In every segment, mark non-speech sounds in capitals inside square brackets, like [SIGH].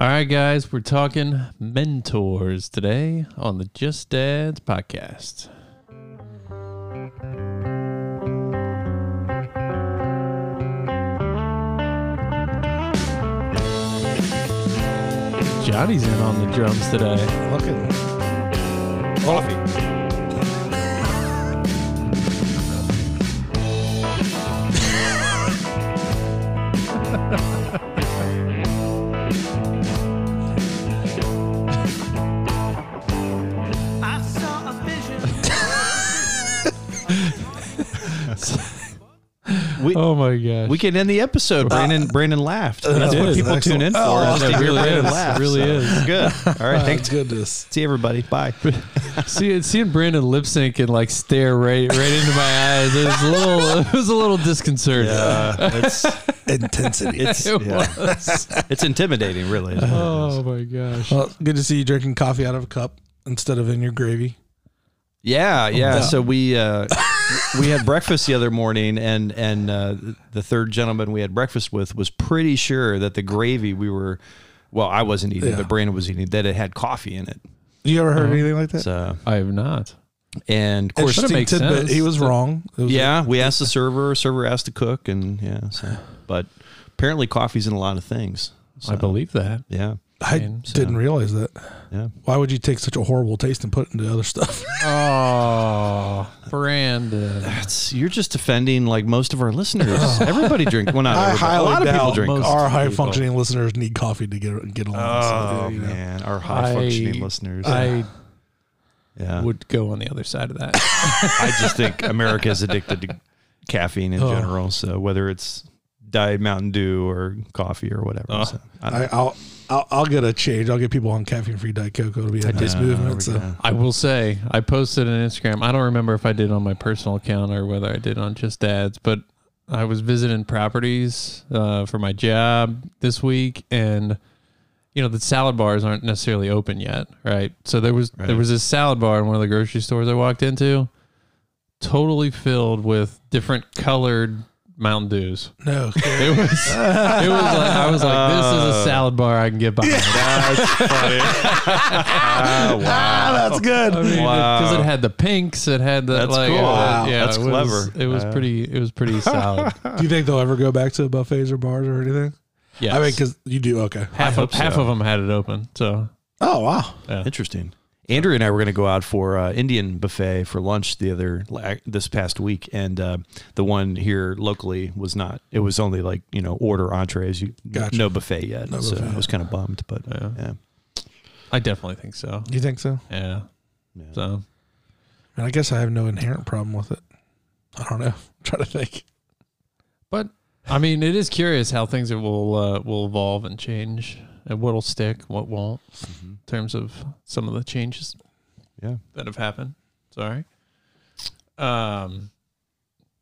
All right, guys, we're talking mentors today on the Just Dads podcast. Johnny's in on the drums today. Looking coffee. Oh my gosh. we can end the episode. Brandon Brandon laughed. That's it what is. people tune in for. Oh, is to it hear really Brandon is. laugh. It really So, is. Good. All right. [LAUGHS] Thanks. goodness. See everybody. Bye. [LAUGHS] See, seeing Brandon lip sync and like stare right right into my eyes, it was a little [LAUGHS] it was a little disconcerting. Yeah. it's Intensity. it's It yeah. was. it's intimidating, really. is what it Oh my gosh. well, good to see you drinking coffee out of a cup instead of in your gravy. Yeah, yeah. So we uh, we had breakfast the other morning, and and uh, the third gentleman we had breakfast with was pretty sure that the gravy we were, well, I wasn't eating, Yeah. but Brandon was eating that it had coffee in it. You ever heard anything like that? So I have not. and of course, Interesting. Interesting makes tidbit. sense. He was wrong. Was yeah, we asked the server. Server asked the cook, and yeah. So, but apparently, coffee's in a lot of things. I believe that. Yeah, I Man, so- didn't realize that. yeah. Why would you take such a horrible taste and put it into other stuff? [LAUGHS] Oh, Brandon. That's you're just offending like most of our listeners. [LAUGHS] Everybody drink. Well, not I everybody. highly a lot of people drink. most coffee. our people. high functioning listeners need coffee to get get along. Oh so, you know. man, our high functioning listeners. I yeah, would go on the other side of that. [LAUGHS] I just think America is addicted to caffeine in Oh. general. So whether it's Diet Mountain Dew or coffee or whatever. Oh. So, I don't I, I'll, I'll I'll get a change. I'll get people on caffeine free diet cocoa to be a nice movement. So. I will say I posted on Instagram. I don't remember if I did on my personal account or whether I did on Just Dads, but I was visiting properties uh, for my job this week, and you know the salad bars aren't necessarily open yet, right? So there was Right. there was this salad bar in one of the grocery stores I walked into, totally filled with different colored Mountain Dews. no, [LAUGHS] It was it was like I was like, this is a salad bar I can get behind. That's funny. Ah, wow. ah, that's good. I mean, Wow. because it had the pinks, it had the That's like, cool. uh, Wow. yeah, That's it was, clever. It was Uh, pretty. It was pretty solid. [LAUGHS] Do you think they'll ever go back to buffets or bars or anything? Yeah, I mean, because you do. Okay. half hope of half so. of them had it open. So Oh wow. yeah, Interesting. Andrew and I were going to go out for uh, Indian buffet for lunch the other this past week, and uh, the one here locally was not. It was only like you know order entrees, you Gotcha. no buffet yet. No so buffet. I was kind of bummed, but Yeah. yeah. I definitely think so. You think so? Yeah. Yeah. So And I guess I have no inherent problem with it. I don't know. [LAUGHS] I'm trying to think. But I mean, it is curious how things will uh, will evolve and change, and what'll stick, what won't, in terms of some of the changes Yeah. that have happened. Sorry. Um.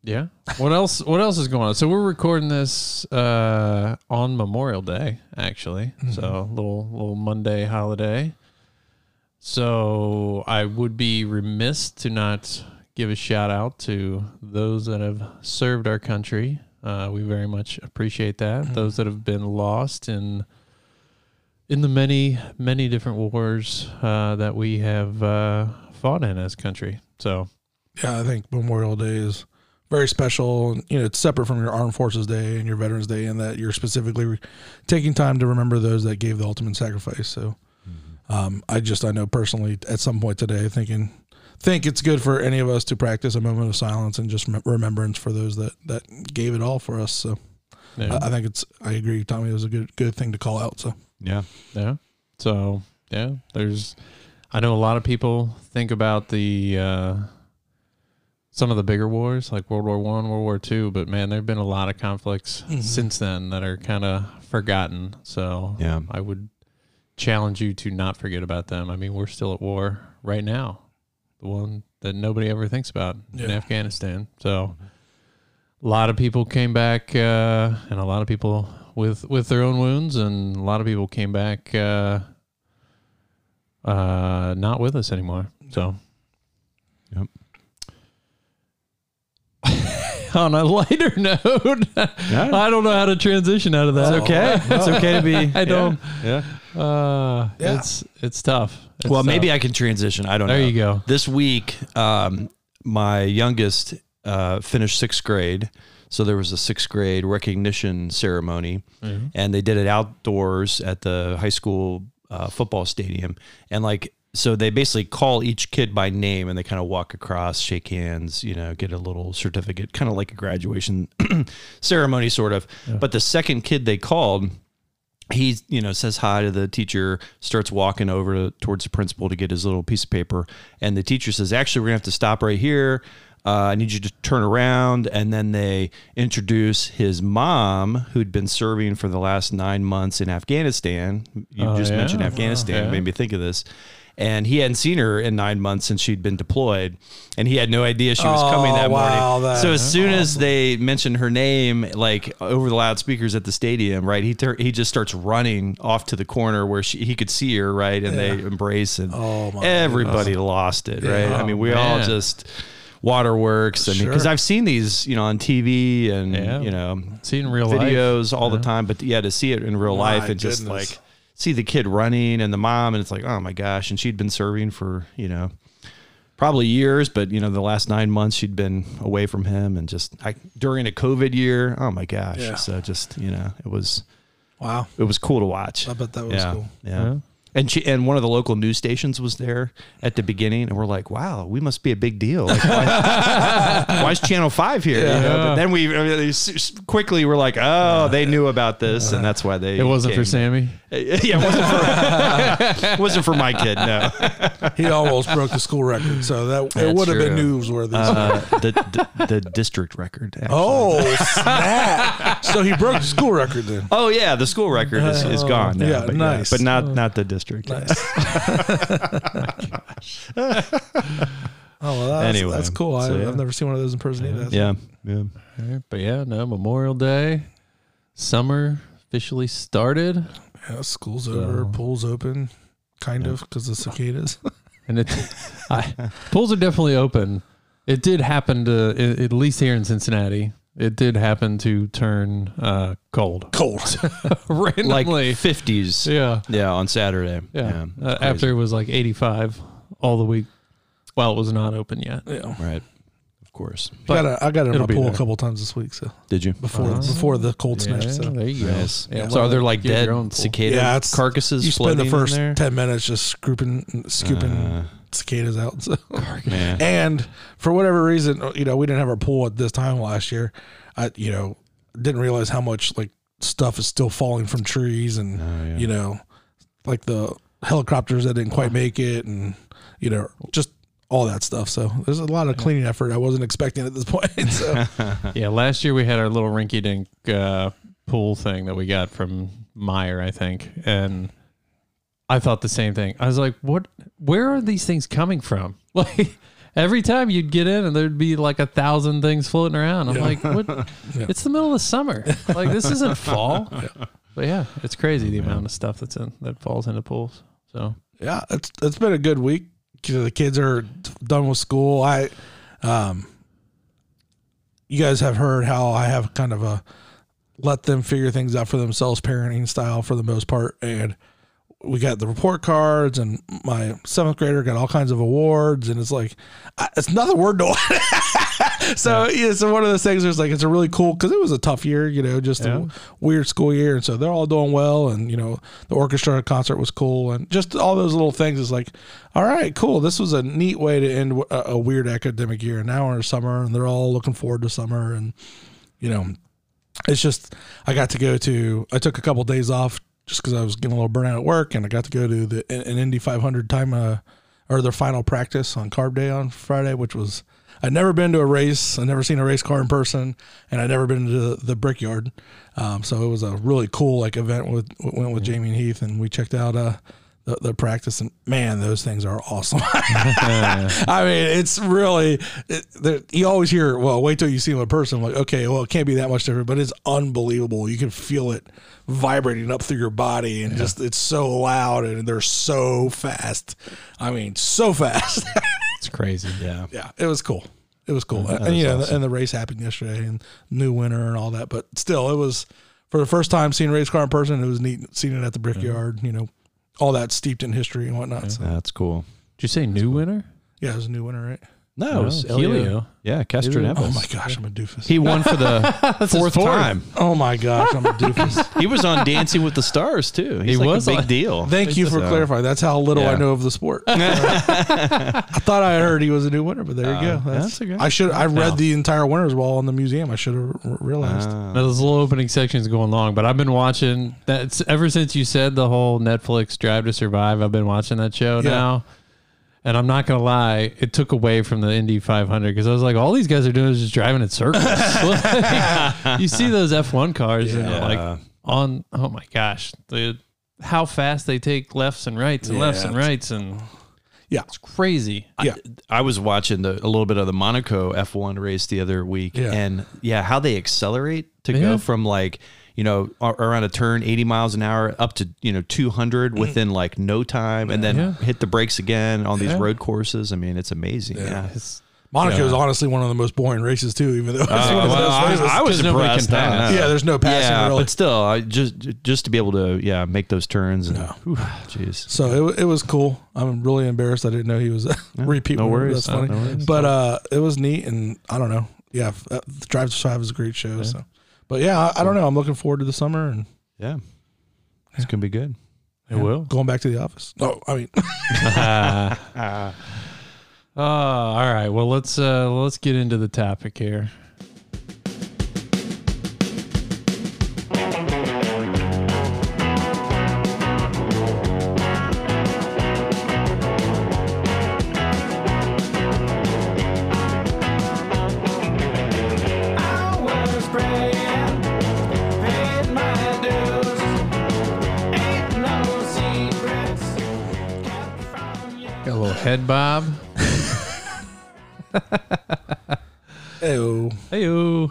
Yeah. What else? What else is going on? So we're recording this uh, on Memorial Day, actually. So little little Monday holiday. So I would be remiss to not give a shout out to those that have served our country. Uh, we very much appreciate that. Those that have been lost in in the many many different wars uh, that we have uh, fought in as country. So Yeah, I think Memorial Day is very special. You know, it's separate from your Armed Forces Day and your Veterans Day, in that you're specifically re- taking time to remember those that gave the ultimate sacrifice. So, um, I just I know personally at some point today, thinking think it's good for any of us to practice a moment of silence and just rem- remembrance for those that that gave it all for us. So, yeah. I, I think it's I agree, Tommy. It was a good good thing to call out. So, Yeah. Yeah. So yeah, there's. I know a lot of people think about the uh, some of the bigger wars like World War One, World War Two, but man, there've been a lot of conflicts since then that are kind of forgotten. So Yeah. I would challenge you to not forget about them. I mean, we're still at war right now, the one that nobody ever thinks about in Afghanistan. So a lot of people came back, uh, and a lot of people with with their own wounds, and a lot of people came back uh, uh, not with us anymore. So Yep. [LAUGHS] on a lighter [LAUGHS] note, I don't know how to transition out of that. It's okay. [LAUGHS] It's okay to be. I don't. Yeah. Uh, Yeah. It's it's tough. It's Well, maybe. I can transition. I don't There know. There you go. This week, um, my youngest uh, finished sixth grade. So there was a sixth grade recognition ceremony, Mm-hmm. and they did it outdoors at the high school uh, football stadium. And like, so they basically call each kid by name, and they kind of walk across, shake hands, you know, get a little certificate, kind of like a graduation [CLEARS THROAT] ceremony, sort of. But the second kid they called, he you know says hi to the teacher starts walking over to, towards the principal to get his little piece of paper and the teacher says actually we're gonna have to stop right here uh, i need you to turn around and then they introduce his mom who'd been serving for the last nine months in afghanistan you Oh, just yeah? mentioned afghanistan Yeah. made me think of this and he hadn't seen her in nine months since she'd been deployed and he had no idea she was Oh, coming that wow, morning that- so as soon as they mentioned her name, like over the loudspeakers at the stadium, right? He tur- he just starts running off to the corner where she, he could see her, right? And they embrace, and Oh, everybody lost it, right? I Oh, mean, we all just waterworks. and because Sure. I've seen these, you know, on TV and Yeah. you know, See it in real life. videos all the time. But yeah, to see it in real My life and just like see the kid running and the mom, and it's like, oh my gosh, and she'd been serving for you know probably years, but you know, the last nine months she'd been away from him and just I, during a COVID year. Oh my gosh. Yeah. So just, you know, it was, Wow. it was cool to watch. I bet that was yeah. cool. Yeah. Yeah. And she, and one of the local news stations was there at the beginning, and we're like, "Wow, we must be a big deal. Like, why, [LAUGHS] why is Channel Five here?" You know? But then we I mean, s- s- quickly were like, "Oh, they knew about this, and that's why they." It wasn't for. Sammy. [LAUGHS] yeah, it wasn't for, it [LAUGHS] wasn't for my kid. No, He almost broke the school record, so that it would have been true. newsworthy. uh, the, the the district record. actually. oh snap! so he broke the school record then. Oh yeah, the school record is, is gone now. yeah, but nice. but not not the district. [LAUGHS] Oh, well, that's, Anyway, that's cool. I, so, yeah. I've never seen one of those in person either. That's- Yeah, yeah. All right, But yeah, no Memorial Day, summer officially started, Yeah, school's over, pool's open, kind of because of cicadas. [LAUGHS] and it I, pools are definitely open. It did happen to a- at least here in Cincinnati. It did happen to turn uh, cold Cold. [LAUGHS] Randomly. fifties. yeah, Yeah, on Saturday. yeah. Uh, after it was like 85 all the week, while it was not open yet. yeah. right, of course. I got a, I got it in it'll my pool there. a couple times this week. So Did you? before Uh-huh. before the cold Yeah, snap. So there you go. Yes. Yeah, so are there like get dead cicada Yeah, it's- carcasses? you spend the first ten minutes just scooping scooping Uh, cicadas out. So. [LAUGHS] And for whatever reason, you know, we didn't have our pool at this time last year. I, you know, didn't realize how much like stuff is still falling from trees and, Oh, yeah. you know, like the helicopters that didn't quite make it and, you know, just all that stuff. So there's a lot of cleaning effort I wasn't expecting at this point. [LAUGHS] So [LAUGHS] Yeah, last year we had our little rinky dink uh, pool thing that we got from Meijer, I think, and I thought the same thing. I was like, "What? Where are these things coming from?" [LAUGHS] Like every time you'd get in, and there'd be like a thousand things floating around. I'm Yeah. like, "What? It's the middle of the summer. Like this isn't fall." But yeah, it's crazy the amount of stuff that's in that falls into pools. So yeah, it's, it's been a good week. The kids are done with school. I, um, you guys have heard how I have kind of a let them figure things out for themselves parenting style for the most part. And we got the report cards, and my seventh grader got all kinds of awards, and it's like it's nothing we're doing. [LAUGHS] so yeah. so one of those things is like it's a really cool because it was a tough year, you know, just Yeah. a weird school year, and so they're all doing well, and you know the orchestra concert was cool, and just all those little things is like, all right, cool. This was a neat way to end a, a weird academic year, and now we're in summer, and they're all looking forward to summer, and you know it's just I got to go to I took a couple days off just because I was getting a little burnout at work, and I got to go to the an Indy 500 time uh, or their final practice on Carb Day on Friday, which was I'd never been to a race, I'd never seen a race car in person, and I'd never been to the, the Brickyard. Um, so it was a really cool like event with went with Jamie and Heath, and we checked out uh, the, the practice, and man, those things are awesome. [LAUGHS] [LAUGHS] I mean, it's really it, you always hear. Well, wait till you see them in person. Like, okay, well, it can't be that much different, but it's unbelievable. You can feel it vibrating up through your body, and just it's so loud, and they're so fast. I mean, so [LAUGHS] fast. It's crazy. Yeah. yeah, it was cool. it was cool. That and is yeah, and the- awesome. and the race happened yesterday, and new winner and all that. But still, it was for the first time seeing a race car in person. It was neat seeing it at the Brickyard. You know, all that steeped in history and whatnot. So, That's cool. Did you say new winner? yeah, it was a new winner, right? No, it was Helio. Helio. Yeah, Kester Helio. Neves. Oh my gosh, I'm a doofus. He won for the [LAUGHS] fourth time. oh my gosh, I'm a doofus. [LAUGHS] He was on Dancing with the Stars too. He's He like was a big on- deal. Thank you for So- clarifying. That's how little I know of the sport. [LAUGHS] I thought I heard he was a new winner, but there you go. Uh, that's okay. I should. I read No. the entire winners wall in the museum. I should have r- realized. Now, those little opening sections going long, but I've been watching that ever since you said the whole Netflix Drive to Survive. I've been watching that show Yeah. now, and I'm not gonna lie, it took away from the Indy 500 because I was like, all these guys are doing is just driving in circles. [LAUGHS] [LAUGHS] Like, you see those F1 cars, and Yeah. like on, oh my gosh, the how fast they take lefts and rights and lefts and rights, and Yeah. it's crazy. Yeah. I was watching the, a little bit of the Monaco F1 race the other week, Yeah. and yeah, how they accelerate to Yeah. go from like you know around a turn 80 miles an hour up to you know 200 within like no time, and then Yeah. hit the brakes again on these Yeah. road courses. I mean, it's amazing. Yeah. It's, Monaco is honestly one of the most boring races too, even though [LAUGHS] it's one of the Uh, well, I. I was impressed. can I pass. yeah, there's no passing yeah, really. but still, I just just to be able to yeah make those turns and No. [SIGHS] jeez. So it, it was cool. I'm really embarrassed. I didn't know he was [LAUGHS] a repeat. no worries. That's funny. No worries. But uh, it was neat, and I don't know. Yeah, uh, Drive to Survive is a great show. So, but yeah, I, I don't know. I'm looking forward to the summer and Yeah, it's gonna be good. it will. going back to the office. No, I mean, Oh, [LAUGHS] [LAUGHS] all right. Well, let's uh let's get into the topic here. Got a little head bob. ew. Hey, all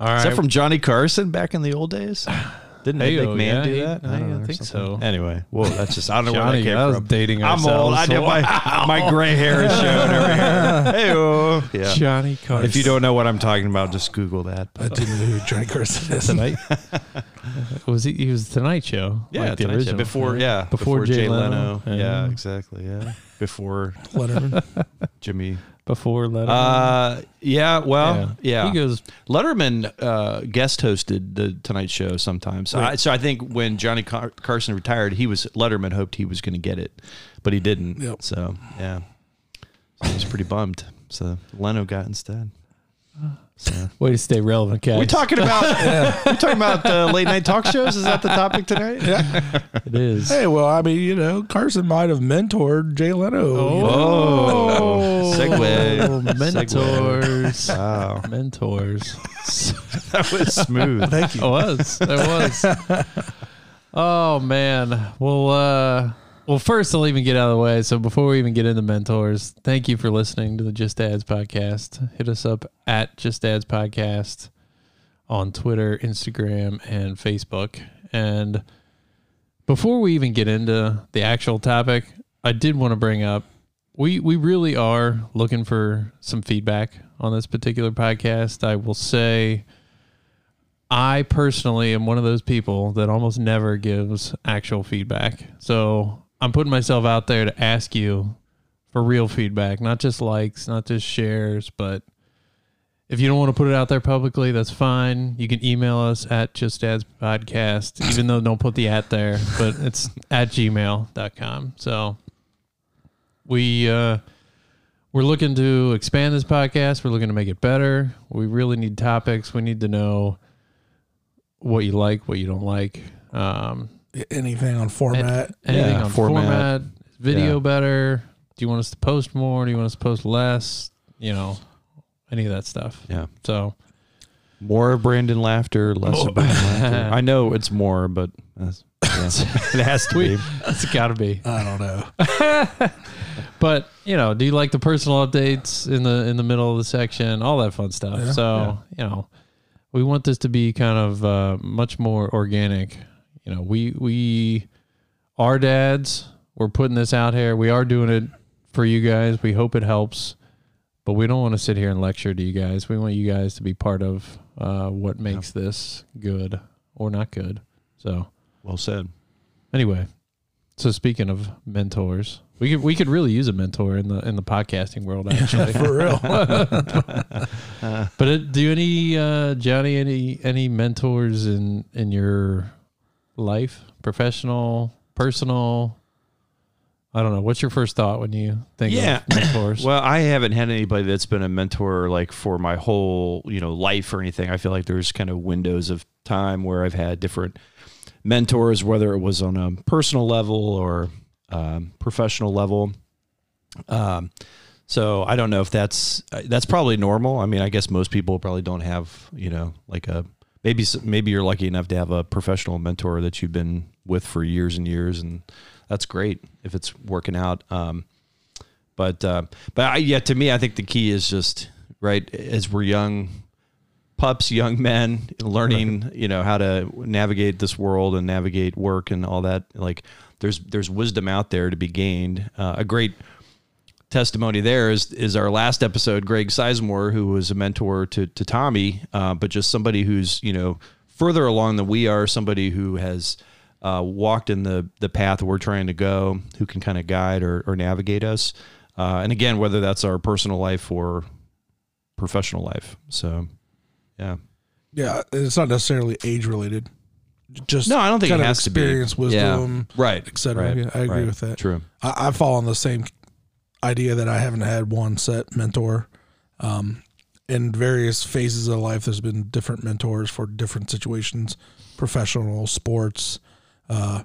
right. Is that from Johnny Carson back in the old days? [SIGHS] [LAUGHS] Didn't Ed Hey-o, McMahon yeah, do he- that? I don't know, think something. so. Anyway, well, that's just I don't know Johnny, where that came that was from. dating I'm old. I know my my gray hair is showing. [LAUGHS] Hey, yeah. Johnny Carson. If you don't know what I'm talking about, just Google that. I didn't know who Johnny Carson is. tonight, [LAUGHS] [LAUGHS] was he? He was the Tonight Show. Yeah, like the Tonight Show. original. before yeah, Before Jay Leno. Yeah. Yeah. exactly. Yeah, before Letterman. Jimmy. Before Letterman. Uh, yeah. Well, yeah. He goes. Letterman uh, guest hosted the Tonight Show sometimes. So. I, so I think when Johnny Car- Carson retired, he was Letterman hoped he was going to get it, but he didn't. Yep. So yeah, so he was pretty bummed. So Leno got instead. So Way to stay relevant, guys. we talking about [LAUGHS] we talking about uh, late night talk shows. Is that the topic tonight? Yeah. It is. hey, well, I mean, you know, Carson might have mentored Jay Leno. Oh, segue. Oh, mentors. Wow, [LAUGHS] Mentors. [LAUGHS] that was smooth. Thank you. It was. It was. oh man. Well, uh, well, first I'll even get out of the way. So before we even get into mentors, thank you for listening to the Just Dads podcast. Hit us up at Just Dads podcast on Twitter, Instagram, and Facebook. And before we even get into the actual topic, I did want to bring up we we really are looking for some feedback on this particular podcast. I will say I personally am one of those people that almost never gives actual feedback. So I'm putting myself out there to ask you for real feedback, not just likes, not just shares, but if you don't want to put it out there publicly, that's fine. You can email us at just dads podcast, even though don't put the at there, but it's at gmail.com. So we uh we're looking to expand this podcast. We're looking to make it better. We really need topics. We need to know what you like, what you don't like. Um, Anything on format. anything Yeah, on format. format, video Yeah. better. Do you want us to post more? Do you want us to post less? You know, any of that stuff. Yeah. So More of Brandon laughter, less of Brandon laughter. [LAUGHS] I know it's more, but that's, yeah. it has to [LAUGHS] we, be. it's got to be. I don't know. [LAUGHS] But you know, do you like the personal updates in the in the middle of the section? All that fun stuff. Yeah. so you know, we want this to be kind of uh, much more organic. You know, we we are dads. We're putting this out here. We are doing it for you guys. We hope it helps. but we don't want to sit here and lecture to you guys. We want you guys to be part of uh, what makes this good or not good. So Well said. anyway, so speaking of mentors, we could we could really use a mentor in the in the podcasting world [LAUGHS] actually. For real. [LAUGHS] [LAUGHS] But it, do any uh, Johnny any any mentors in in your life, professional, personal? I don't know. What's your first thought when you think Yeah. of mentors? [COUGHS] Well, I haven't had anybody that's been a mentor like for my whole, you know, life or anything. I feel like there's kind of windows of time where I've had different mentors, whether it was on a personal level or um, professional level. Um, so I don't know if that's uh, that's probably normal. I mean, I guess most people probably don't have, you know, like a maybe maybe you're lucky enough to have a professional mentor that you've been with for years and years, and that's great if it's working out. Um, but uh, but I, yeah, to me, I think the key is just right as we're young pups, young men, learning you know how to navigate this world and navigate work and all that. Like there's there's wisdom out there to be gained. Uh, a great testimony there is is our last episode, Greg Sizemore, who was a mentor to to Tommy, uh, but just somebody who's you know further along than we are, somebody who has uh, walked in the the path we're trying to go, who can kind of guide or, or navigate us. Uh, and again, whether that's our personal life or professional life. So, yeah. yeah, it's not necessarily age related. Just No, I don't think kind it of has to be. experience, wisdom, Right. etc. Right. Yeah, I agree Right. with that. True. I, I fall on the same idea that I haven't had one set mentor. Um, in various phases of life, there's been different mentors for different situations, professional, sports, uh,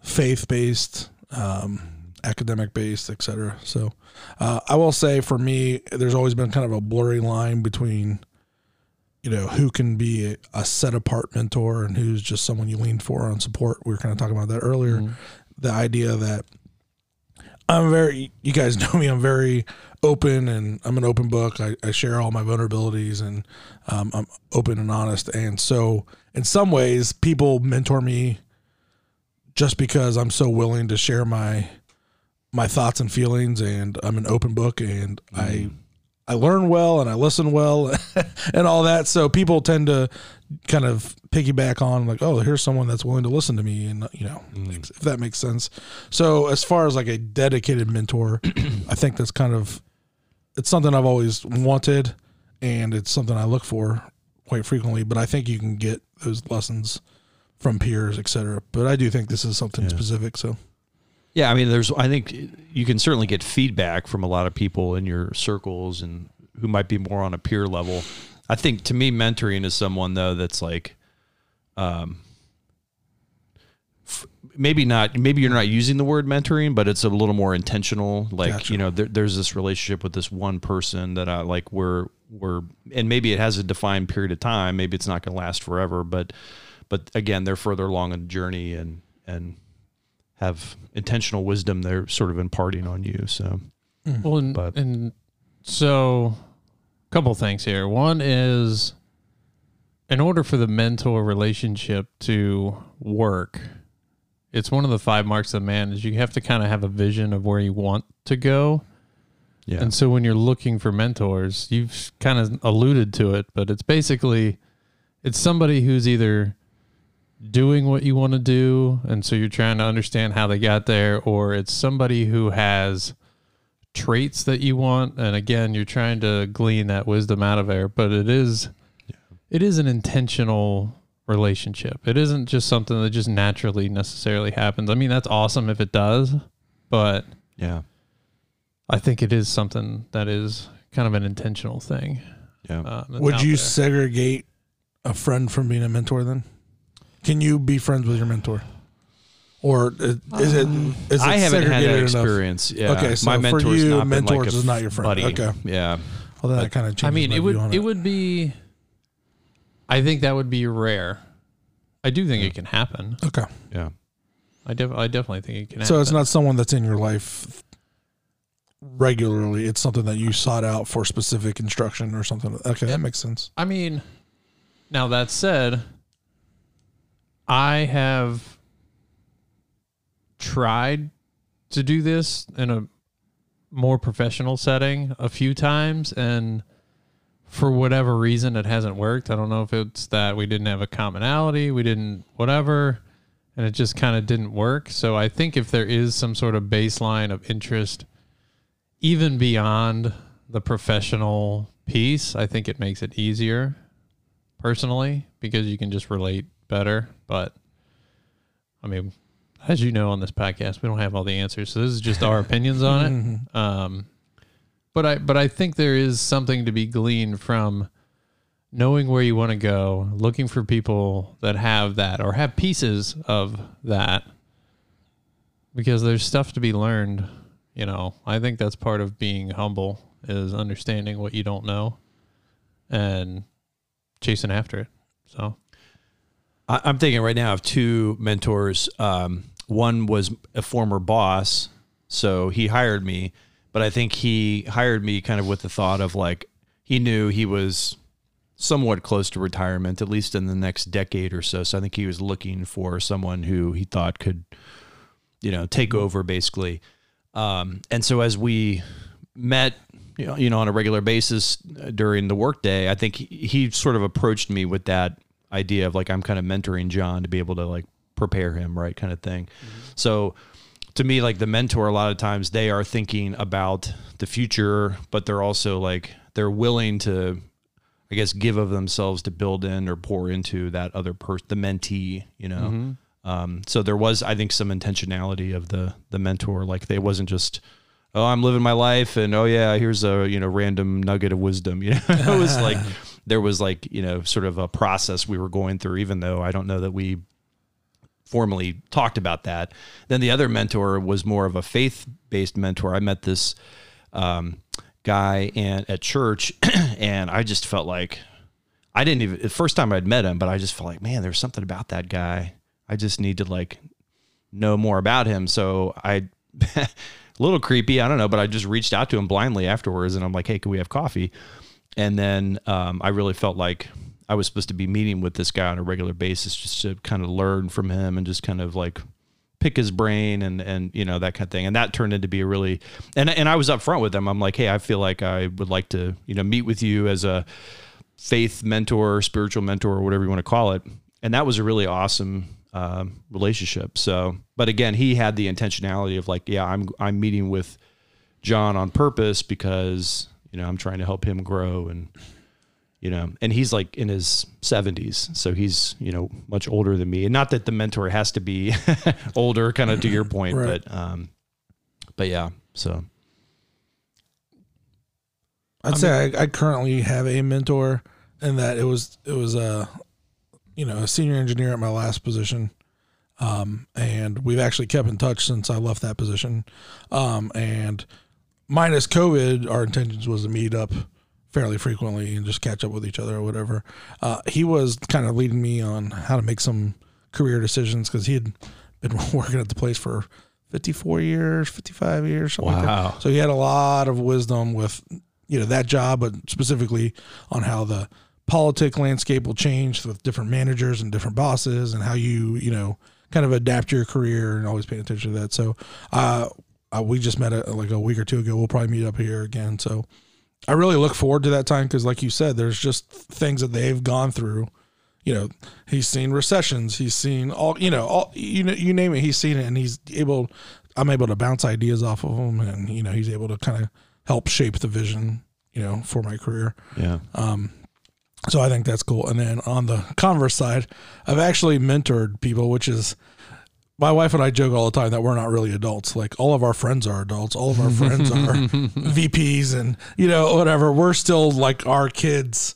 faith based, um, academic based, etc. So, uh, I will say for me, there's always been kind of a blurry line between, you know, who can be a, a set apart mentor and who's just someone you lean for on support. We were kind of talking about that earlier. The idea that I'm very, you guys [LAUGHS] know me, I'm very open and I'm an open book. I, I share all my vulnerabilities and um, I'm open and honest. And so, in some ways, people mentor me just because I'm so willing to share my my thoughts and feelings and I'm an open book and I I learn well and I listen well [LAUGHS] and all that. So people tend to kind of piggyback on like, oh, here's someone that's willing to listen to me, and you know, mm. if that makes sense. So as far as like a dedicated mentor, [CLEARS THROAT] I think that's kind of it's something I've always wanted, and it's something I look for quite frequently. But I think you can get those lessons from peers, etc. But I do think this is something specific. So Yeah, I mean, there's. I think you can certainly get feedback from a lot of people in your circles and who might be more on a peer level. I think to me, mentoring is someone though that's like, um, f- maybe not. Maybe you're not using the word mentoring, but it's a little more intentional. Like Gotcha. you know, there, there's this relationship with this one person that I like. We're we're and maybe it has a defined period of time. Maybe it's not going to last forever, but but again, they're further along in the journey and and have intentional wisdom they're sort of imparting on you. So hmm. Well, and, But- and so, a couple things here. One is, in order for the mentor relationship to work, it's one of the five marks of man is you have to kind of have a vision of where you want to go. yeah, And so when you're looking for mentors, you've kind of alluded to it, but it's basically it's somebody who's either doing what you want to do and so you're trying to understand how they got there or it's somebody who has traits that you want and again you're trying to glean that wisdom out of there, but it is it is an intentional relationship. It isn't just something that just naturally necessarily happens. I mean, that's awesome if it does, but yeah, I think it is something that is kind of an intentional thing. yeah. Uh, would you there. segregate a friend from being a mentor? Then can you be friends with your mentor, or is is it um, is it I haven't had that segregated enough? experience. Yeah. Okay, so my for you, not mentors like is not your friend. buddy. Okay. Yeah. Well, then that kind of changes. I mean, my it would view on it would be. I think that would be rare. I do think it can happen. Okay, Yeah. I def- I definitely think it can. so happen. it's not someone that's in your life regularly. It's something that you sought out for specific instruction or something. Okay, that makes sense. I mean, now that said, I have tried to do this in a more professional setting a few times and for whatever reason it hasn't worked. I don't know if it's that we didn't have a commonality, we didn't whatever, and it just kind of didn't work. So I think if there is some sort of baseline of interest even beyond the professional piece, I think it makes it easier personally because you can just relate better, but I mean, as you know on this podcast, we don't have all the answers. So this is just our opinions on it. [LAUGHS] Um, but I but I think there is something to be gleaned from knowing where you want to go, looking for people that have that or have pieces of that. Because there's stuff to be learned, you know. I think that's part of being humble is understanding what you don't know and chasing after it. So I, I'm thinking right now of two mentors. Um, one was a former boss, so he hired me, but I think he hired me kind of with the thought of like he knew he was somewhat close to retirement, at least in the next decade or so. So I think he was looking for someone who he thought could, you know, take over basically. Um, and so as we met, you know, you know, on a regular basis uh, during the workday, I think he, he sort of approached me with that idea of like I'm kind of mentoring John to be able to like prepare him, right, kind of thing. So to me, like the mentor, a lot of times they are thinking about the future, but they're also like they're willing to, I guess, give of themselves to build in or pour into that other person, the mentee, you know. Um, so there was, I think, some intentionality of the the mentor. Like they wasn't just, oh, I'm living my life, and oh yeah, here's a you know random nugget of wisdom. [LAUGHS] You know, it was like [LAUGHS] there was like you know sort of a process we were going through, even though I don't know that we formally talked about that. Then the other mentor was more of a faith based mentor. I met this um, guy and at church, [CLEARS THROAT] and I just felt like I didn't even the first time I'd met him, but I just felt like, man, there's something about that guy. I just need to like know more about him. So I a [LAUGHS] little creepy, I don't know, but I just reached out to him blindly afterwards and I'm like, hey, can we have coffee? And then um, I really felt like I was supposed to be meeting with this guy on a regular basis just to kind of learn from him and just kind of like pick his brain and and you know that kind of thing. And that turned into be a really and and I was upfront with him. I'm like hey I feel like I would like to you know meet with you as a faith mentor spiritual mentor or whatever you want to call it. And that was a really awesome um, relationship. So but again he had the intentionality of like yeah I'm I'm meeting with John on purpose because you know I'm trying to help him grow and you know and he's like in his 70s so he's you know much older than me. And not that the mentor has to be [LAUGHS] older kind of to your point Right. but um but yeah so. I'd say I, I currently have a mentor, and that it was it was a you know a senior engineer at my last position, um, and we've actually kept in touch since I left that position, um, and minus COVID, our intentions was to meet up fairly frequently and just catch up with each other or whatever. Uh, he was kind of leading me on how to make some career decisions because he had been [LAUGHS] working at the place for 54 years, 55 years, something like Wow. that. So he had a lot of wisdom with, you know, that job, but specifically on how the politic landscape will change with different managers and different bosses and how you, you know, kind of adapt your career and always paying attention to that. So, uh, uh, we just met a, like a week or two ago. We'll probably meet up here again. So I really look forward to that time because, like you said, there's just things that they've gone through. You know, he's seen recessions. He's seen all. You know, all you know, you name it. He's seen it, and he's able. I'm able to bounce ideas off of him, and you know, he's able to kind of help shape the vision. You know, for my career. yeah Um, So I think that's cool. And then on the converse side, I've actually mentored people, which is my wife and I joke all the time that we're not really adults. Like all of our friends are adults. All of our friends are [LAUGHS] VPs and you know, whatever. We're still like our kids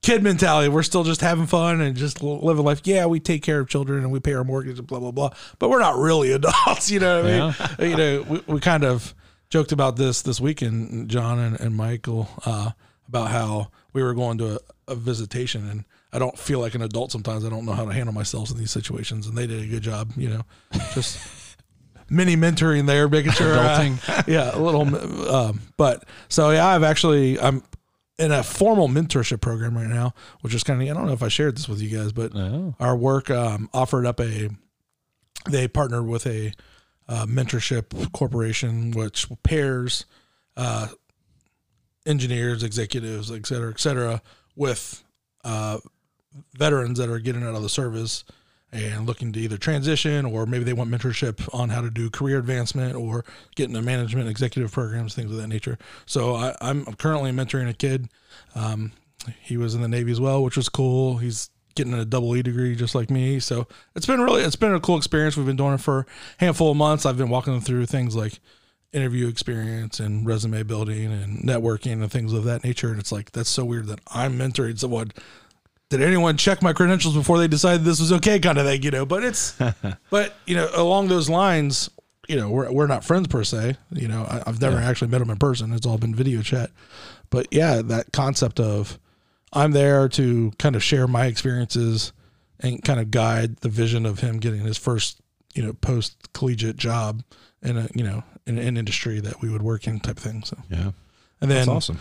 kid mentality. We're still just having fun and just living life. Yeah, we take care of children and we pay our mortgage and blah blah blah. But we're not really [LAUGHS] adults. You know what I mean? You know, we, we kind of joked about this this weekend, John and, and Michael, uh, about how we were going to a, a visitation and I don't feel like an adult sometimes. I don't know how to handle myself in these situations, and they did a good job. You know, just [LAUGHS] mini mentoring there, making sure. uh, Adulting. [LAUGHS] yeah, a little. Um, but so yeah, I've actually I'm in a formal mentorship program right now, which is kind of I don't know if I shared this with you guys, but Oh. our work um, offered up a they partnered with a uh, mentorship corporation, which pairs uh, engineers, executives, et cetera, et cetera, with uh, veterans that are getting out of the service and looking to either transition or maybe they want mentorship on how to do career advancement or get into management executive programs things of that nature. So I, i'm currently mentoring a kid. Um, he was in the navy as well which was cool. He's getting a double e degree just like me. So it's been really it's been a cool experience. We've been doing it for a handful of months. I've been walking them through things like interview experience and resume building and networking and things of that nature. And it's like that's so weird that i'm mentoring someone did anyone check my credentials before they decided this was okay kind of thing you know? But it's [LAUGHS] but you know along those lines you know we're, we're not friends per se you know? I, i've never actually met him in person. It's all been video chat. But yeah that concept of i'm there to kind of share my experiences and kind of guide the vision of him getting his first you know post collegiate job in a you know in an industry that we would work in type thing so. Yeah. and then That's awesome.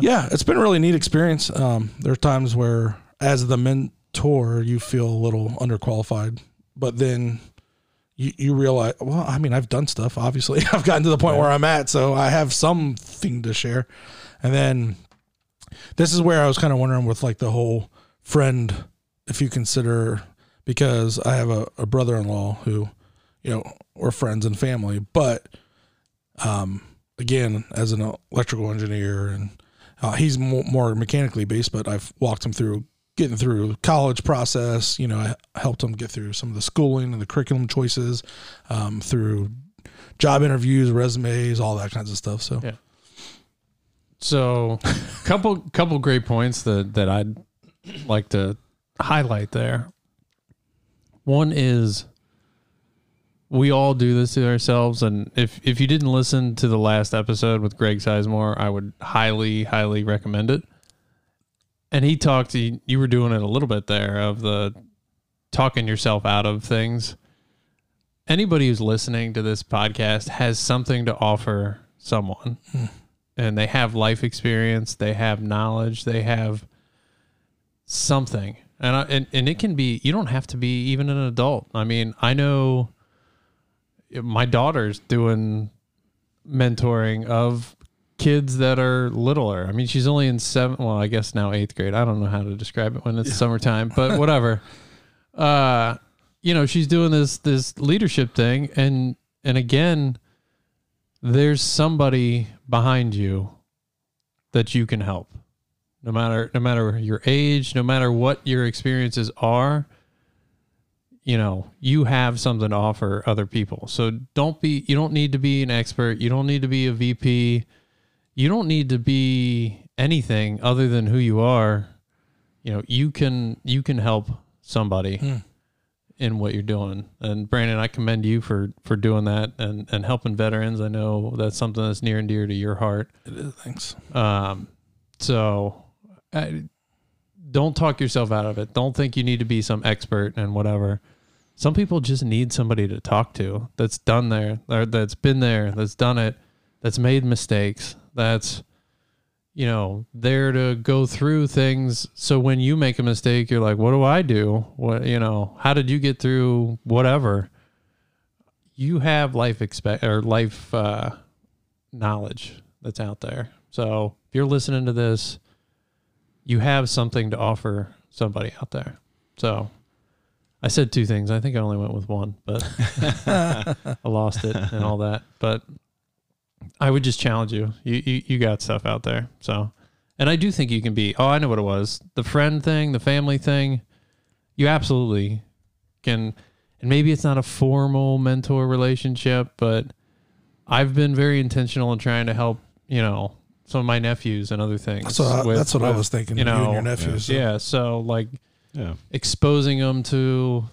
yeah, it's been a really neat experience. Um, there are times where, as the mentor, you feel a little underqualified, but then you, you realize, well, I mean, I've done stuff. Obviously, [LAUGHS] I've gotten to the point where I'm at, so I have something to share. And then this is where I was kind of wondering with like the whole friend, if you consider, because I have a, a brother in law who, you know, we're friends and family, but um, again, as an electrical engineer, and uh, he's more, more mechanically based, but I've walked him through getting through college process. You know, I helped him get through some of the schooling and the curriculum choices, um, through job interviews, resumes, all that kinds of stuff. So Yeah. So, [LAUGHS] couple couple great points that that I'd like to highlight there. One is we all do this to ourselves, and if if you didn't listen to the last episode with Greg Sizemore, I would highly highly recommend it. And he talked. You you were doing it a little bit there of the talking yourself out of things. Anybody who's listening to this podcast has something to offer someone hmm. and they have life experience, they have knowledge, they have something. And, I, and and it can be you don't have to be even an adult. I mean, I know my daughter's doing mentoring of kids that are littler. I mean, she's only in seven. Well, I guess now eighth grade. I don't know how to describe it when it's summertime, but [LAUGHS] whatever. uh, you know, she's doing this this leadership thing, and and again, there's somebody behind you that you can help no matter no matter your age no matter what your experiences are you know you have something to offer other people so don't be you don't need to be an expert you don't need to be a vp you don't need to be anything other than who you are you know you can you can help somebody in what you're doing and brandon i commend you for for doing that and and helping veterans i know that's something that's near and dear to your heart it is. Thanks. um, so I, don't talk yourself out of it. Don't think you need to be some expert and whatever. Some people just need somebody to talk to that's done there, that's been there, that's done it, that's made mistakes, that's you know there to go through things. So when you make a mistake, you're like, "What do I do? What you know? How did you get through whatever?" You have life expect or life uh, knowledge that's out there. So if you're listening to this, you have something to offer somebody out there. So I said two things. I think I only went with one, but [LAUGHS] [LAUGHS] I lost it and all that. But I would just challenge you. You, you. you got stuff out there. So, and I do think you can be, oh, I know what it was. The friend thing, the family thing, you absolutely can. And maybe it's not a formal mentor relationship, but I've been very intentional in trying to help, you know, some of my nephews and other things. That's what, I, with- that's what I was thinking. You You, and know, your nephews. so- yeah. So like Yeah. exposing them to,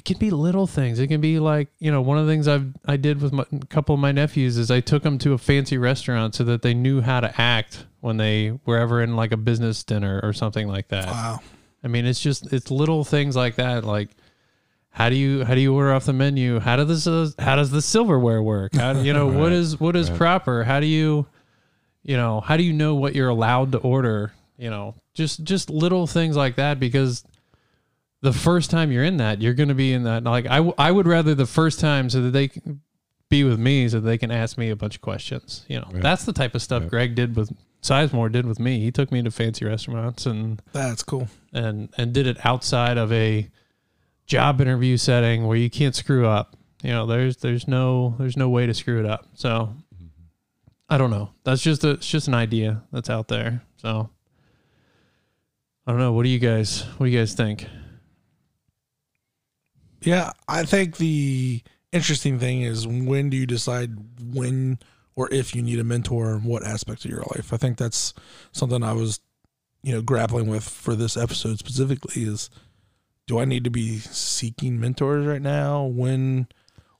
it can be little things. It can be like you know one of the things I've I did with my, a couple of my nephews is I took them to a fancy restaurant so that they knew how to act when they were ever in like a business dinner or something like that. Wow. I mean, it's just it's little things like that. Like, how do you how do you order off the menu? How does this how does the silverware work? How do, you know [LAUGHS] what is what is proper? How do you you know how do you know what you're allowed to order? You know, just just little things like that because the first time you're in that, you're going to be in that. Like I w- I would rather the first time so that they can- be with me so that they can ask me a bunch of questions. You know, that's the type of stuff Greg did with Sizemore did with me. He took me to fancy restaurants and That's cool. and and did it outside of a job interview setting where you can't screw up. You know, there's there's no there's no way to screw it up. So I don't know. That's just a it's just an idea that's out there. So I don't know. What do you guys what do you guys think? Yeah, I think the interesting thing is when do you decide when or if you need a mentor in what aspect of your life? I think that's something I was, you know, grappling with for this episode specifically is do I need to be seeking mentors right now? When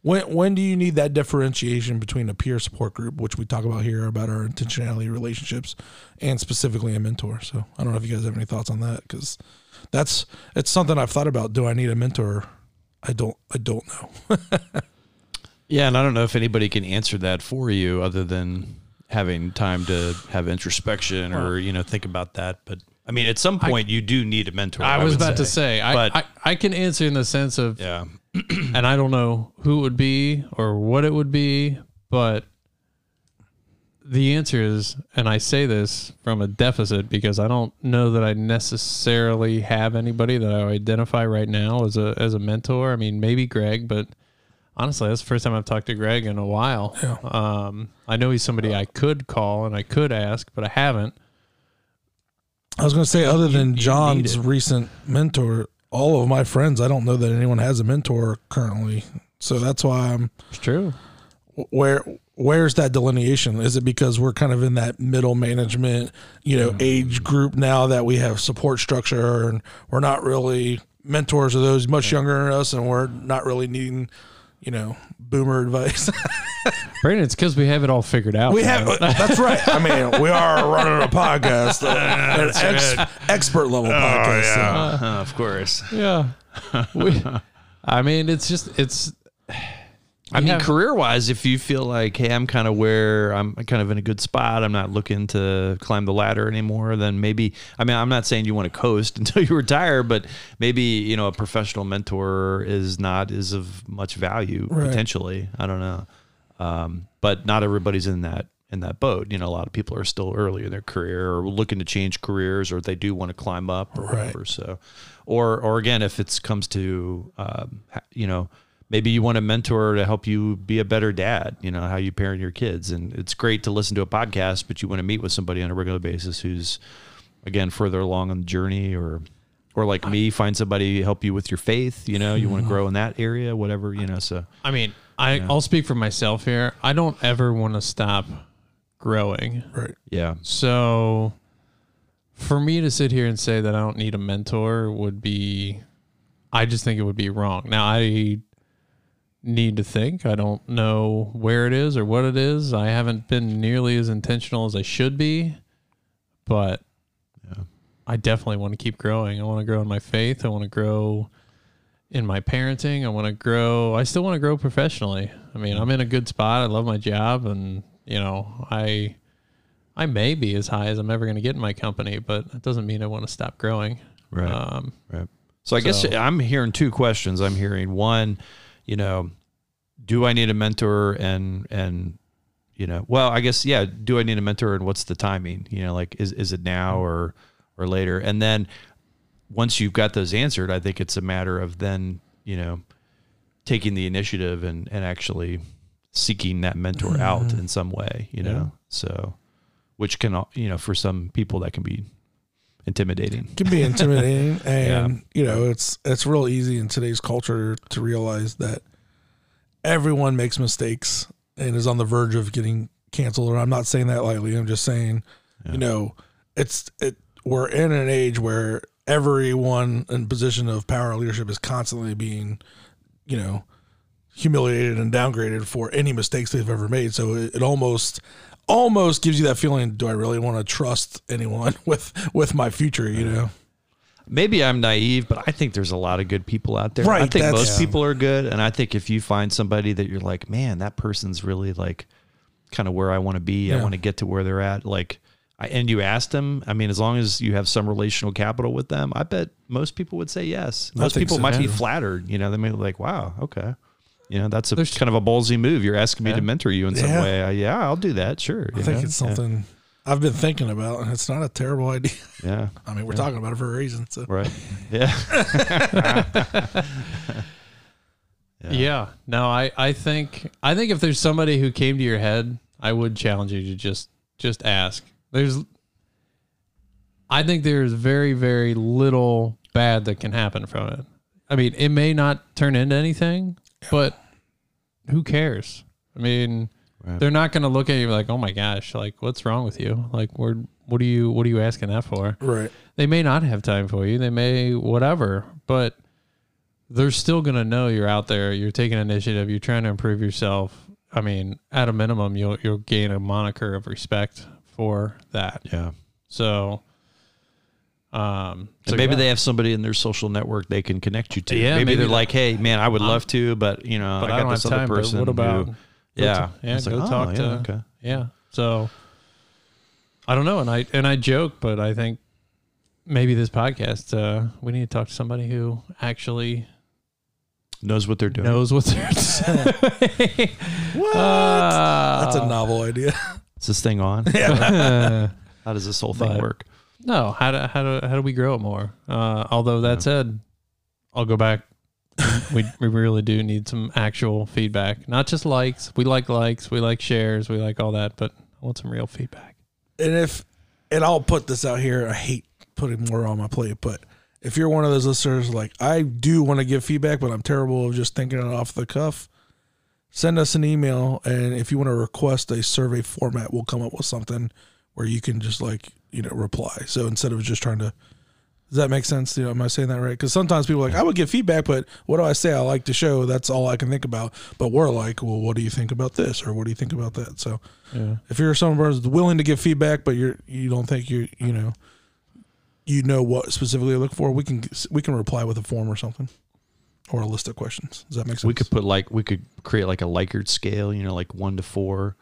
when when do you need that differentiation between a peer support group, which we talk about here about our intentionality relationships, and specifically a mentor? So I don't know if you guys have any thoughts on that because that's it's something I've thought about. Do I need a mentor? I don't. I don't know. [LAUGHS] Yeah, and I don't know if anybody can answer that for you other than having time to have introspection or you know think about that. But I mean, at some point, you do need a mentor. I was would about to say I, But- I I can answer in the sense of yeah, [CLEARS THROAT] and I don't know who it would be or what it would be, but the answer is, and I say this from a deficit because I don't know that I necessarily have anybody that I identify right now as a as a mentor. I mean, maybe Greg, but honestly, that's the first time I've talked to Greg in a while. Um, I know he's somebody I could call and I could ask, but I haven't. I was going to say, other than need John's recent mentor, all of my friends, I don't know that anyone has a mentor currently. So that's why I'm It's true. where. Where's that delineation? Is it because we're kind of in that middle management, you know, age group now that we have support structure and we're not really mentors of those much younger than us, and we're not really needing, you know, boomer advice. [LAUGHS] Brandon, it's because we have it all figured out. We man. have. That's right. I mean, we are running a podcast, [LAUGHS] uh, an ex, expert level podcast. so- Uh, of course. Yeah. [LAUGHS] We, I mean, it's just it's. I mean, career wise, if you feel like, hey, I'm kind of where I'm kind of in a good spot, I'm not looking to climb the ladder anymore, then maybe, I mean, I'm not saying you want to coast [LAUGHS] until you retire, but maybe, you know, a professional mentor is not is of much value Right. potentially. I don't know. Um, but not everybody's in that in that boat. You know, a lot of people are still early in their career or looking to change careers or they do want to climb up or Right. whatever. So, or or again, if it comes to um, you know maybe you want a mentor to help you be a better dad. You know how you parent your kids, and it's great to listen to a podcast, but you want to meet with somebody on a regular basis who's again further along on the journey or. Or like me, find somebody help you with your faith. You know, you want to grow in that area, whatever. You know, so I mean, I I'll speak for myself here. I don't ever want to stop growing. Right. yeah, So, for me to sit here and say that I don't need a mentor would be, I just think it would be wrong. Now I need to think. I don't know where it is or what it is. I haven't been nearly as intentional as I should be, but I definitely want to keep growing. I want to grow in my faith. I want to grow in my parenting. I want to grow. I still want to grow professionally. I mean, I'm in a good spot. I love my job, and you know, I I may be as high as I'm ever going to get in my company, but that doesn't mean I want to stop growing. Right. Um, Right. So I guess I'm hearing two questions. I'm hearing one, you know, do I need a mentor and and you know, well, I guess yeah, do I need a mentor and what's the timing? You know, like is is it now mm-hmm. or or later? And then once you've got those answered, I think it's a matter of then, you know, taking the initiative and and actually seeking that mentor out mm-hmm. in some way, you know. So which can you know, for some people that can be intimidating. can be intimidating [LAUGHS] and you know it's it's real easy in today's culture to realize that everyone makes mistakes and is on the verge of getting canceled and i'm not saying that lightly. I'm just saying you know it's it we're in an age where everyone in position of power and leadership is constantly being you know humiliated and downgraded for any mistakes they've ever made. So it, it almost almost gives you that feeling do i really want to trust anyone [LAUGHS] with with my future you know maybe I'm naive, but I think there's a lot of good people out there. Right, I think most Yeah. people are good, and I think if you find somebody that you're like, man, that person's really like kind of where I want to be. I want to get to where they're at. Like, I, and you asked them. I mean, as long as you have some relational capital with them, I bet most people would say yes. Most people so, might be flattered. You know, they may be like, wow, okay. You know, that's a There's- kind of a ballsy move. You're asking me Yeah. to mentor you in some Yeah. way. Uh, yeah, I'll do that. Sure. I think know? it's something I've been thinking about, and it's not a terrible idea. Yeah. [LAUGHS] I mean, we're talking about it for a reason. So [LAUGHS] yeah. Right. [LAUGHS] Yeah. Yeah. No, I, I think I think if there's somebody who came to your head, I would challenge you to just just ask. There's I think there's very, very little bad that can happen from it. I mean, it may not turn into anything, but who cares? I mean, Right. they're not going to look at you like, "Oh my gosh, like what's wrong with you? Like, we're what are you what are you asking that for?" right, they may not have time for you. They may whatever, but they're still going to know you're out there. You're taking initiative. You're trying to improve yourself. I mean, at a minimum, you'll you'll gain a moniker of respect for that. Yeah. So, um, so And maybe yeah. they have somebody in their social network they can connect you to. Yeah, maybe, maybe they're like, "Hey, man, I would I'm- love to, but you know, But I I, got don't this have other time. Person." what who- about? go yeah, to- yeah. It's Go like, talk oh, to. yeah, okay. Yeah. So I don't know, and I and I joke, but I think maybe this podcast, uh, we need to talk to somebody who actually knows what they're doing. knows what they're [LAUGHS] doing. what? Uh, That's a novel idea. Is this thing on? [LAUGHS] uh, How does this whole thing But- work? No, how do how do how do we grow it more? Uh, although that said, I'll go back. we we really do need some actual feedback, not just likes. We like likes, we like shares, we like all that, but I want some real feedback. and if and I'll put this out here, I hate putting more on my plate, but if you're one of those listeners, like I do want to give feedback, but I'm terrible of just thinking it off the cuff. Send us an email, and if you want to request a survey format, we'll come up with something where you can just like you know reply. So instead of just trying to, does that make sense? You know, am I saying that right? Because sometimes people are like I would give feedback, but what do I say? I like the show. That's all I can think about. But we're like, well, what do you think about this, or what do you think about that? So Yeah. if you're someone who's willing to give feedback, but you're you don't think you you know you know what specifically to look for, we can we can reply with a form or something or a list of questions. Does that make sense? We could put like we could create like a Likert scale, you know, like one to four,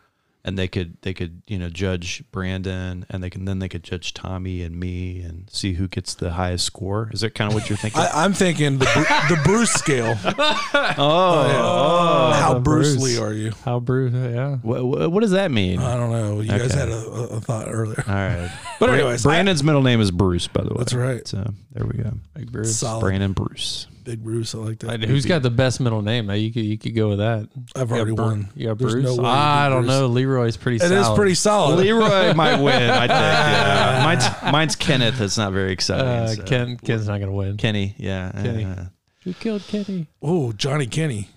and they could they could you know judge Brandon, and they can then they could judge Tommy and me, and see who gets the highest score. Is that kind of what you're thinking? [LAUGHS] I, I'm thinking the Bru- the Bruce scale. [LAUGHS] oh, oh. How the Bruce, Bruce. Lee are you? How Bruce? Yeah. what, what does that mean? I don't know. You guys had a, a a thought earlier. All right, [LAUGHS] But anyways, I- Brandon's middle name is Bruce, by the way. That's right. So there we go. Big Bruce. Solid. Brandon Bruce. Big Bruce. I like that. I- Who's got the best middle name? Now you could you could go with that. I've You already Bru- won. You got There's Bruce. no way I don't Bruce. know. Leroy's pretty. It is solid. pretty solid. Leroy [LAUGHS] might win. I think. Yeah. Mine's, mine's Kenneth. It's not very exciting. Uh, so. Ken Ken's not gonna win. Kenny. Yeah. Kenny. uh, Who killed Kenny? Oh, Johnny Kenny.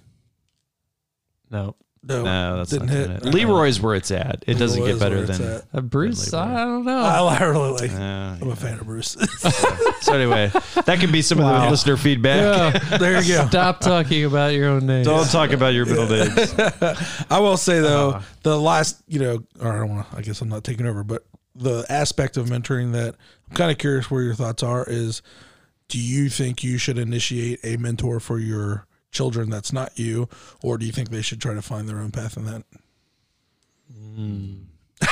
No, No, no, that's didn't not hit. Kenneth. Leroy's where it's at. It doesn't Leroy get better than. at. uh, Bruce. Leroy. I don't know. I, I really like. Uh, I'm a fan of Bruce. [LAUGHS] so anyway, that can be some of the listener feedback. Yeah. there you go. [LAUGHS] Stop talking about your own name. Don't talk about your middle names. [LAUGHS] I will say though, Uh-huh. the last, you know, or I don't want to. I guess I'm not taking over, but the aspect of mentoring that I'm kind of curious where your thoughts are is, do you think you should initiate a mentor for your children that's not you, or do you think they should try to find their own path in that? [LAUGHS]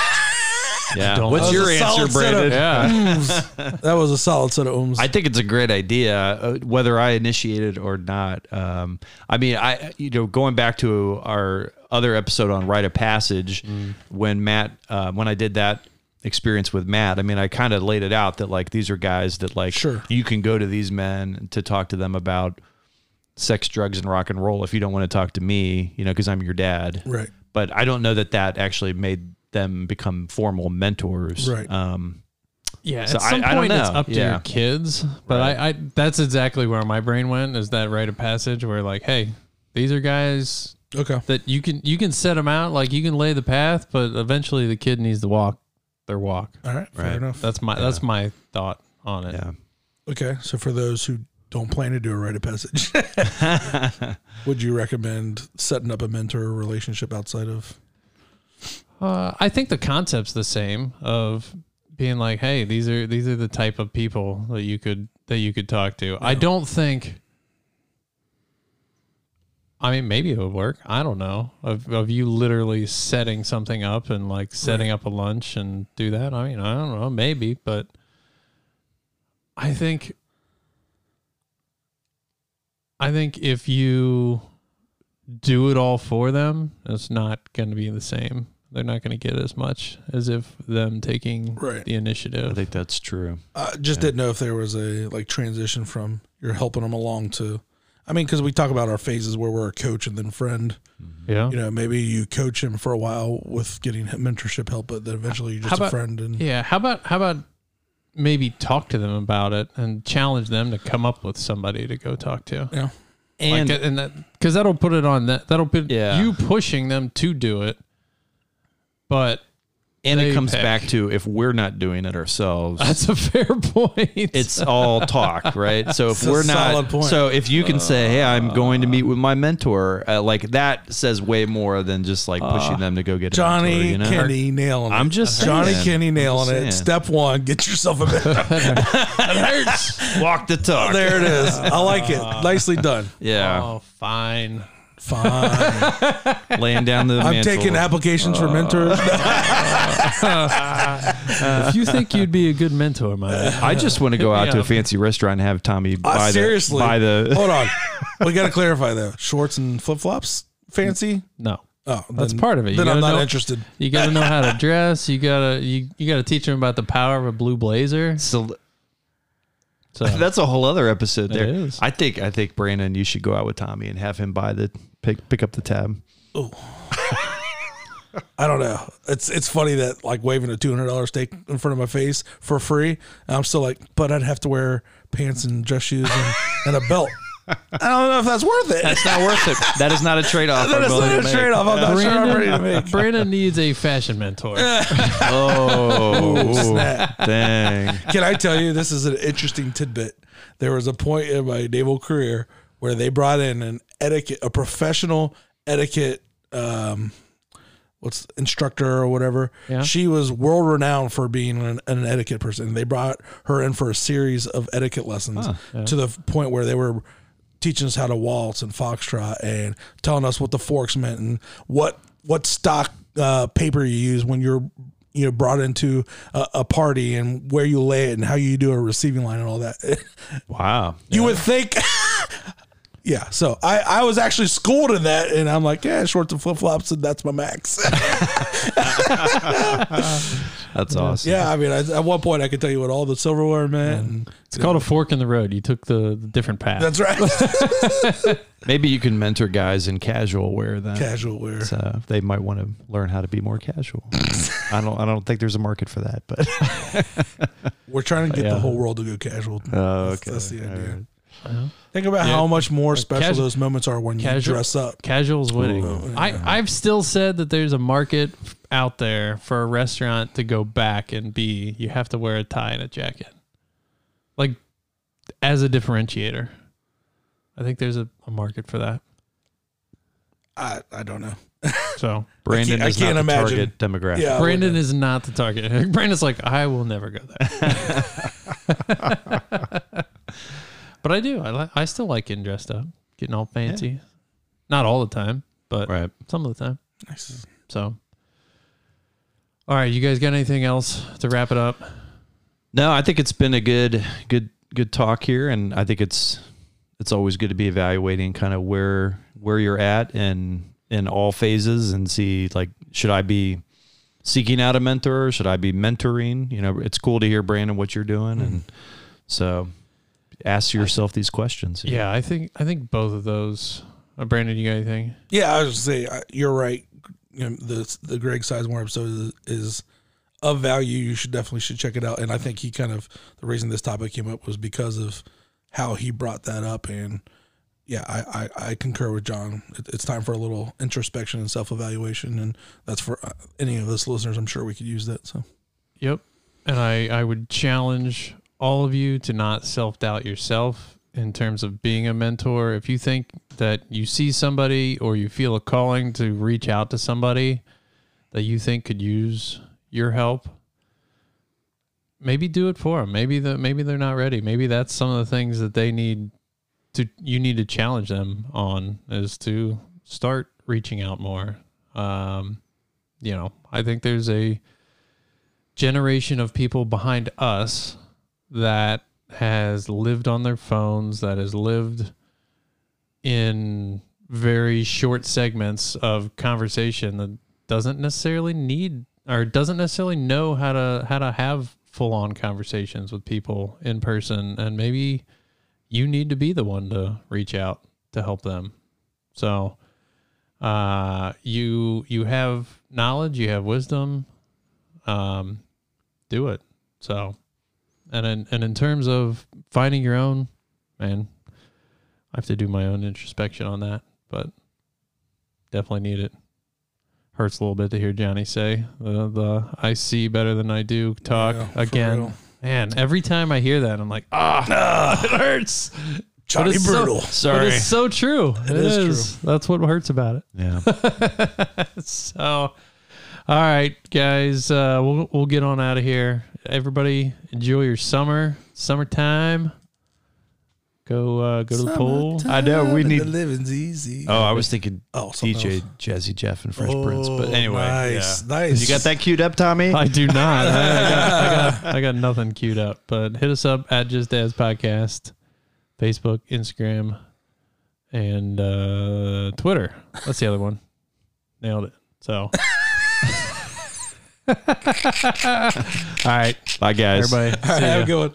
Yeah. don't- What's That your was a answer, solid set of- yeah. [LAUGHS] That was a solid set of ums. I think it's a great idea, uh, whether I initiate it or not. Um, I mean, I you know, going back to our other episode on rite of passage, when Matt, uh, when I did that experience with Matt, I mean, I kind of laid it out that like these are guys that like Sure. you can go to these men to talk to them about sex, drugs, and rock and roll if you don't want to talk to me, you know, because I'm your dad. right. But I don't know that that actually made them become formal mentors. Right. Um, Yeah, So at some I- I don't point it's up to Yeah. your kids. But I, I that's exactly where my brain went is that rite of passage where like, hey, these are guys Okay. that you can you can set them out, like you can lay the path, but eventually the kid needs to walk their walk. All right. Fair Right. enough. That's my that's my thought on it. yeah. Okay. So for those who don't plan to do a rite of passage, [LAUGHS] [LAUGHS] would you recommend setting up a mentor relationship outside of? Uh, I think the concept's the same of being like, hey, these are these are the type of people that you could that you could talk to. I don't think. I mean, maybe it would work. I don't know. Of of you literally setting something up and like setting up a lunch and do that. I mean, I don't know. Maybe, but I think. I think if you do it all for them, it's not going to be the same. They're not going to get as much as if them taking Right. the initiative. I think that's true. I just didn't know if there was a like transition from you're helping them along to, I mean, because we talk about our phases where we're a coach and then friend. Mm-hmm. yeah. You know, maybe you coach him for a while with getting mentorship help, but then eventually you're How just a friend. And Yeah. How about how about maybe talk to them about it and challenge them to come up with somebody to go talk to. yeah, And like, and that because that'll put it on that that'll put Yeah. you pushing them to do it. But and they it comes pick. back to if we're not doing it ourselves, that's a fair point. it's all talk, [LAUGHS] right? So if It's we're not, solid point. so if you can say, "Hey, I'm going to meet with my mentor," uh, like that says way more than just like pushing them to go get a Johnny mentor, you know? Kenny nailing it. I'm just Johnny saying. Kenny nailing I'm it. Step one, get yourself a [LAUGHS] mentor. it hurts. walk the talk. [LAUGHS] there it is. I like it. Nicely done. Yeah, Oh, fine. Fine. laying down the. I'm mantle. taking applications for mentors. If you think you'd be a good mentor, my man, I just want to go out to a fancy restaurant and have Tommy Uh, buy seriously. the buy the. Hold on. [LAUGHS] We got to clarify though. Shorts and flip flops, fancy. no. Oh, That's then- part of it. You Then I'm gotta not know- interested. You got to know how to [LAUGHS] dress. You gotta you, you got to teach them about the power of a blue blazer. So So [LAUGHS] that's a whole other episode. It There, is. I think. I think Brandon, you should go out with Tommy and have him buy the pick pick up the tab. I don't know. It's it's funny that like waving a two hundred dollar steak in front of my face for free. And I'm still like, but I'd have to wear pants and dress shoes and, and a belt. I don't know if that's worth it. That's not worth it. That is not a trade off. That is not a trade off. I'm not sure I'm ready to make. Brandon needs a fashion mentor. [LAUGHS] Oh, snap. dang! Can I tell you this is an interesting tidbit? There was a point in my naval career where they brought in an etiquette, a professional etiquette, um, what's instructor or whatever. Yeah. She was world renowned for being an, an etiquette person. They brought her in for a series of etiquette lessons to the point where they were teaching us how to waltz and foxtrot and telling us what the forks meant and what what stock uh, paper you use when you're you know brought into a, a party and where you lay it and how you do a receiving line and all that. [LAUGHS] Wow. you would think. Yeah, so I, I was actually schooled in that, and I'm like, yeah, shorts and flip flops, and that's my max. [LAUGHS] That's awesome. yeah, I mean, I, at one point I could tell you what all the silverware meant. And It's called a fork in the road. You took the, the different path. that's right. [LAUGHS] Maybe you can mentor guys in casual wear then. Casual wear. So they might want to learn how to be more casual. [LAUGHS] I don't. I don't think there's a market for that. But We're trying to get Yeah. the whole world to go casual. Oh, That's- okay. That's the idea. All right. Think about Yeah. how much more special Casual- those moments are when you dress up. Casual's winning. Ooh. I, I've still said that there's a market out there for a restaurant to go back and be you have to wear a tie and a jacket. Like as a differentiator. I think there's a, a market for that. I, I don't know. So [LAUGHS] Brandon I is can't not the imagine. target demographic. Yeah. Brandon is not the target. [LAUGHS] Brandon's like, I will never go there. [LAUGHS] but I do. I like. I still like getting dressed up, getting all fancy. Not all the time, but Right. some of the time. Nice. So, all right, you guys got anything else to wrap it up? No, I think it's been a good, good, good talk here, and I think it's it's always good to be evaluating kind of where where you're at and in all phases and see like should I be seeking out a mentor? Should I be mentoring? You know, it's cool to hear Brandon what you're doing, and mm-hmm. so ask yourself these questions. Yeah, I think I think both of those. Uh, Brandon, you got anything? Yeah, I was just say I- you're right. You know, the the Greg Sizemore episode is, is of value. You should definitely should check it out. And I think he kind of the reason this topic came up was because of how he brought that up. And yeah, I I, I concur with John. It, it's time for a little introspection and self evaluation, and that's for uh, any of us listeners. I'm sure we could use that. So Yep. And I, I would challenge all of you to not self doubt yourself in terms of being a mentor. If you think that you see somebody or you feel a calling to reach out to somebody that you think could use your help, maybe do it for them. Maybe the maybe they're not ready. Maybe that's some of the things that they need to you need to challenge them on is to start reaching out more. Um, you know, I think there's a generation of people behind us that has lived on their phones, that has lived in very short segments of conversation that doesn't necessarily need or doesn't necessarily know how to how to have full on conversations with people in person and maybe you need to be the one to reach out to help them. So uh you you have knowledge, you have wisdom, um do it. So and in, and in terms of finding your own, man, I have to do my own introspection on that, but definitely need it. Hurts a little bit to hear Johnny say the the I see better than I do talk Yeah, again. real. Man, every time I hear that, I'm like, ah, [LAUGHS] it hurts. Johnny it's so- Brutal. But Sorry. it's so true. it is is. That's what hurts about it. Yeah. [LAUGHS] so, all right, guys, uh, we'll we'll get on out of here. Everybody, enjoy your summer, summertime. Go uh, go to the pool. I know, we need. The need- living's easy. Oh, I was thinking Oh, something DJ else. Jazzy Jeff and Fresh Prince. But Oh, anyway, nice, yeah. nice. You got that queued up, Tommy? I do not. I, I, got, I, got, I got [LAUGHS] nothing queued up. But hit us up at Just Dads Podcast, Facebook, Instagram, and uh, Twitter. That's the other one. Nailed it. So, all right, Bye, guys. everybody. All right, see have ya. a good one.